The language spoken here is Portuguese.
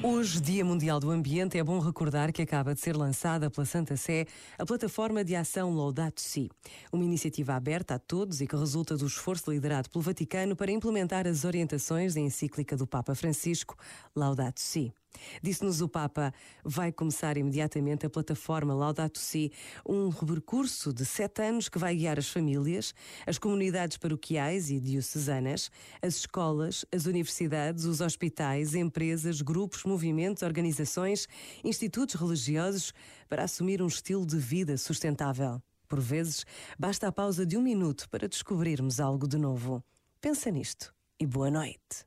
Hoje, Dia Mundial do Ambiente, é bom recordar que acaba de ser lançada pela Santa Sé a plataforma de ação Laudato Si, uma iniciativa aberta a todos e que resulta do esforço liderado pelo Vaticano para implementar as orientações da encíclica do Papa Francisco, Laudato Si. Disse-nos o Papa, vai começar imediatamente a plataforma Laudato Si, um percurso de sete anos que vai guiar as famílias, as comunidades paroquiais e diocesanas, as escolas, as universidades, os hospitais, empresas, grupos, movimentos, organizações, institutos religiosos para assumir um estilo de vida sustentável. Por vezes, basta a pausa de um minuto para descobrirmos algo de novo. Pensa nisto e boa noite.